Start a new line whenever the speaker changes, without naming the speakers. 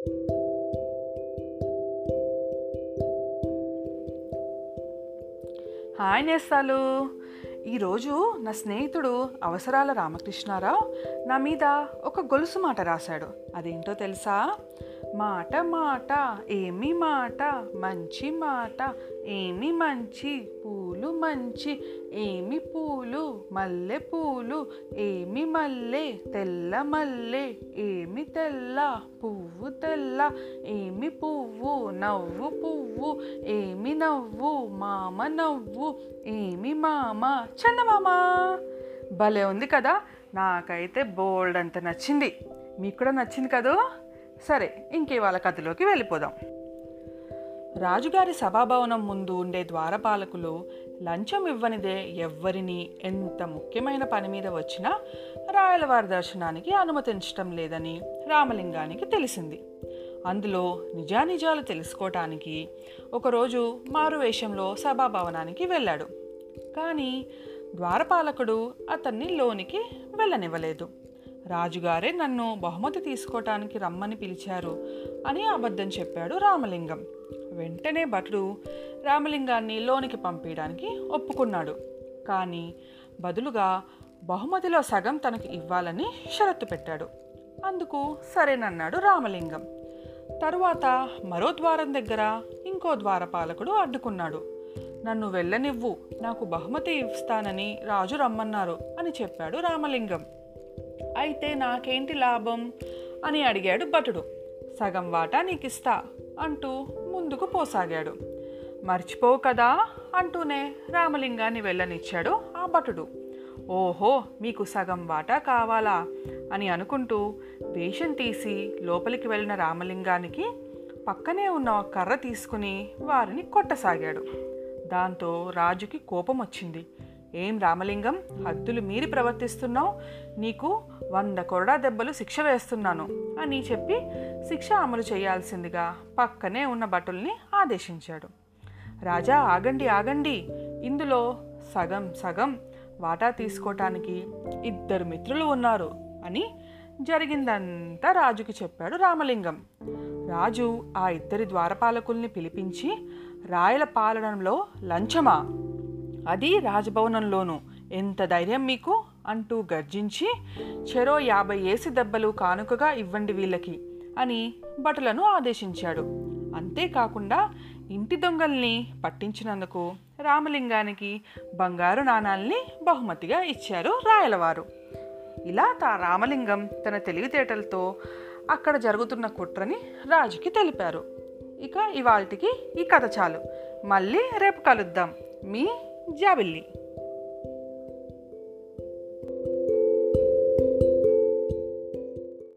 Hi నేస్తాలు. ఈరోజు నా స్నేహితుడు అవసరాల రామకృష్ణారావు నా మీద ఒక గొలుసు మాట రాశాడు. అదేంటో తెలుసా? మాట మాట ఏమి మాట మంచి మాట ఏమి మంచి పూలు మంచి ఏమి పూలు మల్లె పూలు ఏమి మల్లె తెల్ల మల్లె ఏమి తెల్ల పువ్వు తెల్ల ఏమి పువ్వు నవ్వు పువ్వు ఏమి నవ్వు మామ నవ్వు ఏమి మామ చందమామ. భలే ఉంది కదా నాకైతే బోల్డ్ అంత నచ్చింది. మీకు కూడా నచ్చింది కదూ? సరే ఇంకే వాళ్ళ కథలోకి వెళ్ళిపోదాం. రాజుగారి సభాభవనం ముందు ఉండే ద్వారపాలకులు లంచం ఇవ్వనిదే ఎవ్వరిని ఎంత ముఖ్యమైన పని మీద వచ్చినా రాయలవారి దర్శనానికి అనుమతించటం లేదని రామలింగానికి తెలిసింది. అందులో నిజానిజాలు తెలుసుకోవటానికి ఒకరోజు మారువేషంలో సభాభవనానికి వెళ్ళాడు. కానీ ద్వారపాలకుడు అతన్ని లోనికి వెళ్ళనివ్వలేదు. రాజుగారే నన్ను బహుమతి తీసుకోవటానికి రమ్మని పిలిచారు అని అబద్ధం చెప్పాడు రామలింగం. వెంటనే భటుడు రామలింగాన్ని లోనికి పంపించడానికి ఒప్పుకున్నాడు. కానీ బదులుగా బహుమతిలో సగం తనకు ఇవ్వాలని షరతు పెట్టాడు. అందుకు సరేనన్నాడు రామలింగం. తరువాత మరో ద్వారం దగ్గర ఇంకో ద్వారపాలకుడు అడ్డుకున్నాడు. నన్ను వెళ్ళనివ్వు నాకు బహుమతి ఇస్తానని రాజు రమ్మన్నారు అని చెప్పాడు రామలింగం. అయితే నాకేంటి లాభం? అని అడిగాడు భటుడు. సగం వాటా నీకిస్తా అంటూ ముందుకు పోసాగాడు. మర్చిపోవు కదా అంటూనే రామలింగాన్ని వెళ్ళనిచ్చాడు ఆ భటుడు. ఓహో మీకు సగం వాటా కావాలా? అని అనుకుంటూ వేషం తీసి లోపలికి వెళ్ళిన రామలింగానికి పక్కనే ఉన్న కర్ర తీసుకుని వారిని కొట్టసాగాడు. దాంతో రాజుకి కోపం వచ్చింది ఏం రామలింగం హద్దులు మీరి ప్రవర్తిస్తున్నావు. నీకు వంద కొరడా దెబ్బలు శిక్ష వేస్తున్నాను అని చెప్పి శిక్ష అమలు చేయాల్సిందిగా పక్కనే ఉన్న భటుల్ని ఆదేశించాడు. రాజా ఆగండి ఆగండి. ఇందులో సగం సగం వాటా తీసుకోవటానికి ఇద్దరు మిత్రులు ఉన్నారు అని జరిగిందంతా రాజుకి చెప్పాడు రామలింగం. రాజు ఆ ఇద్దరి ద్వారపాలకుల్ని పిలిపించి రాయల పాలనంలో లంచమా? అది రాజభవనంలోనూ. ఎంత ధైర్యం మీకు? అంటూ గర్జించి చెరో యాభై ఏసి దెబ్బలు కానుకగా ఇవ్వండి వీళ్ళకి అని భటులను ఆదేశించాడు. అంతేకాకుండా ఇంటి దొంగల్ని పట్టించినందుకు రామలింగానికి బంగారు నాణాల్ని బహుమతిగా ఇచ్చారు రాయలవారు. ఇలా తా రామలింగం తన తెలివితేటలతో అక్కడ జరుగుతున్న కుట్రని రాజుకి తెలిపారు. ఇక ఇవాళకి ఈ కథ చాలు. మళ్ళీ రేపు కలుద్దాం. మీ जाबिली